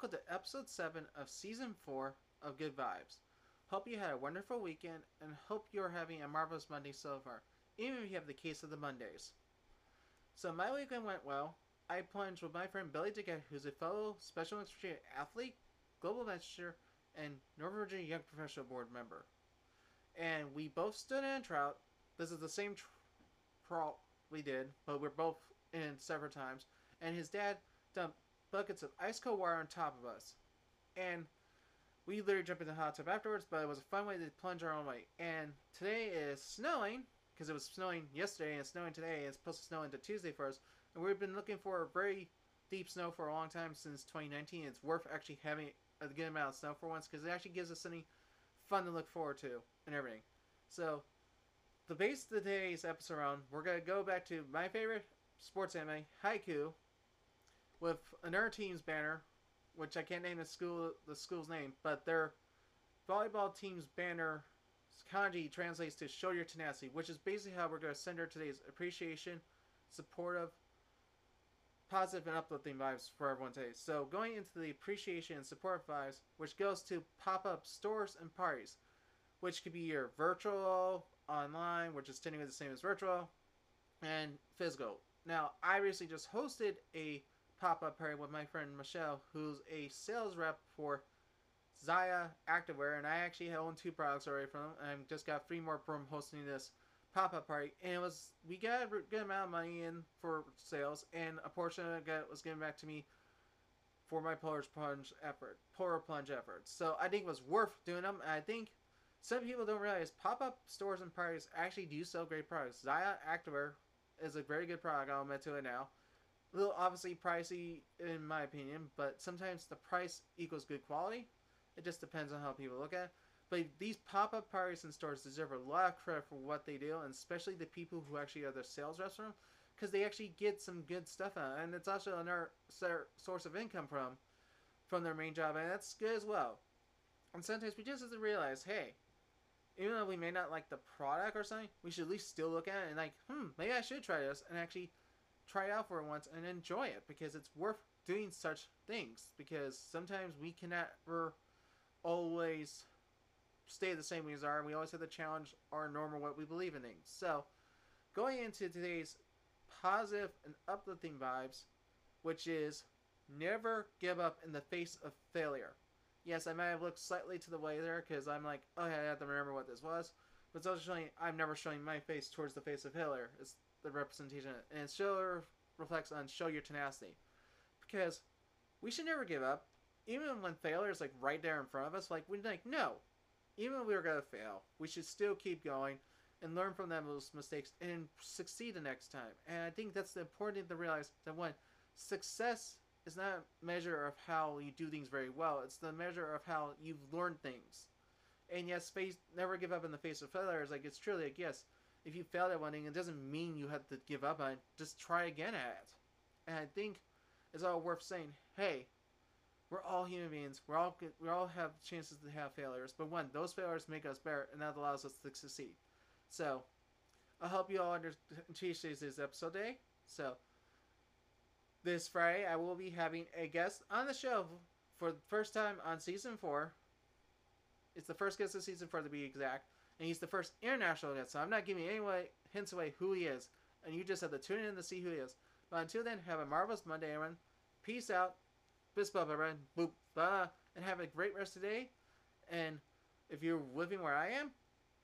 welcome to episode 7 of season 4 of Good Vibes. Hope you had a wonderful weekend and hope you're having a marvelous Monday so far, even if you have the case of the Mondays. So, my weekend went well. I plunged with my friend Billy DeGette, who's a fellow Special Olympics athlete, global messenger, and Northern Virginia Young Professional Board member. And we both stood in a trout. This is the same tr- trout we did, but we're both in several times. And his dad dumped buckets of ice cold water on top of us. And we literally jumped in the hot tub afterwards, but it was a fun way to plunge our own way. And today is snowing, because it was snowing yesterday and it's snowing today, and it's supposed to snow into Tuesday for us. And we've been looking for a very deep snow for a long time since 2019. It's worth actually having a good amount of snow for once, because it actually gives us something fun to look forward to and everything. So, the base of today's episode around, we're going to go back to my favorite sports anime, Haikyu, with another team's banner, which I can't name the school the school's name, but their volleyball team's banner kanji translates to "show your tenacity," which is basically how we're going to send her today's appreciation, supportive, positive, and uplifting vibes for everyone today. So going into the appreciation and support vibes, which goes to pop-up stores and parties, which could be your virtual, online, which is technically the same as virtual, and physical. Now, I recently just hosted a pop up party with my friend Michelle, who's a sales rep for Zyia Activewear, and I actually own two products already from them. I just got three more from hosting this pop up party, and it was we got a good amount of money in for sales, and a portion of it was given back to me for my polar plunge effort, polar plunge efforts. So I think it was worth doing them. And I think some people don't realize pop up stores and parties actually do sell great products. Zyia Activewear is a very good product. I'll admit to it now. A little obviously pricey in my opinion, but sometimes the price equals good quality. It just depends on how people look at it. But these pop up parties and stores deserve a lot of credit for what they do, and especially the people who actually are the sales reps because they actually get some good stuff out, and it's also another source of income from from their main job, and that's good as well. And sometimes we just have to realize, hey, even though we may not like the product or something, we should at least still look at it and like, hmm, maybe I should try this and actually try it out for once and enjoy it because it's worth doing such things because sometimes we cannot always stay the same as are and we always have to challenge our normal what we believe in things. So going into today's positive and uplifting vibes, which is never give up in the face of failure. Yes, I might have looked slightly to the way there because I'm like, oh, I have to remember what this was. But also showing I'm never showing my face towards the face of failure. It's the representation, and show reflects on show your tenacity, because we should never give up, even when failure is like right there in front of us. Like we like no, even if we are gonna fail, we should still keep going and learn from those mistakes and succeed the next time. And I think that's the important thing to realize that when success is not a measure of how you do things very well, it's the measure of how you've learned things. And yes, face never give up in the face of failure. Is like it's truly like yes, if you failed at one thing, it doesn't mean you have to give up on it. Just try again at it. And I think it's all worth saying, hey, we're all human beings. We're all. We all have chances to have failures, but one, those failures make us better, and that allows us to succeed. So, I hope you all appreciate this episode day. So, this Friday, I will be having a guest on the show for the first time on season four. It's the first guest of season four to be exact and he's the first international guest. So I'm not giving any way, hints away who he is, and you just have to tune in to see who he is. But until then, have a marvelous Monday, everyone. Peace out. Bis blah, everyone. Boop, blah, and have a great rest of the day. And if you're living where I am,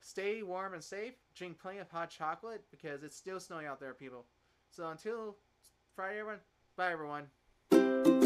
stay warm and safe. Drink plenty of hot chocolate because it's still snowing out there, people. So until Friday, everyone. Bye, everyone.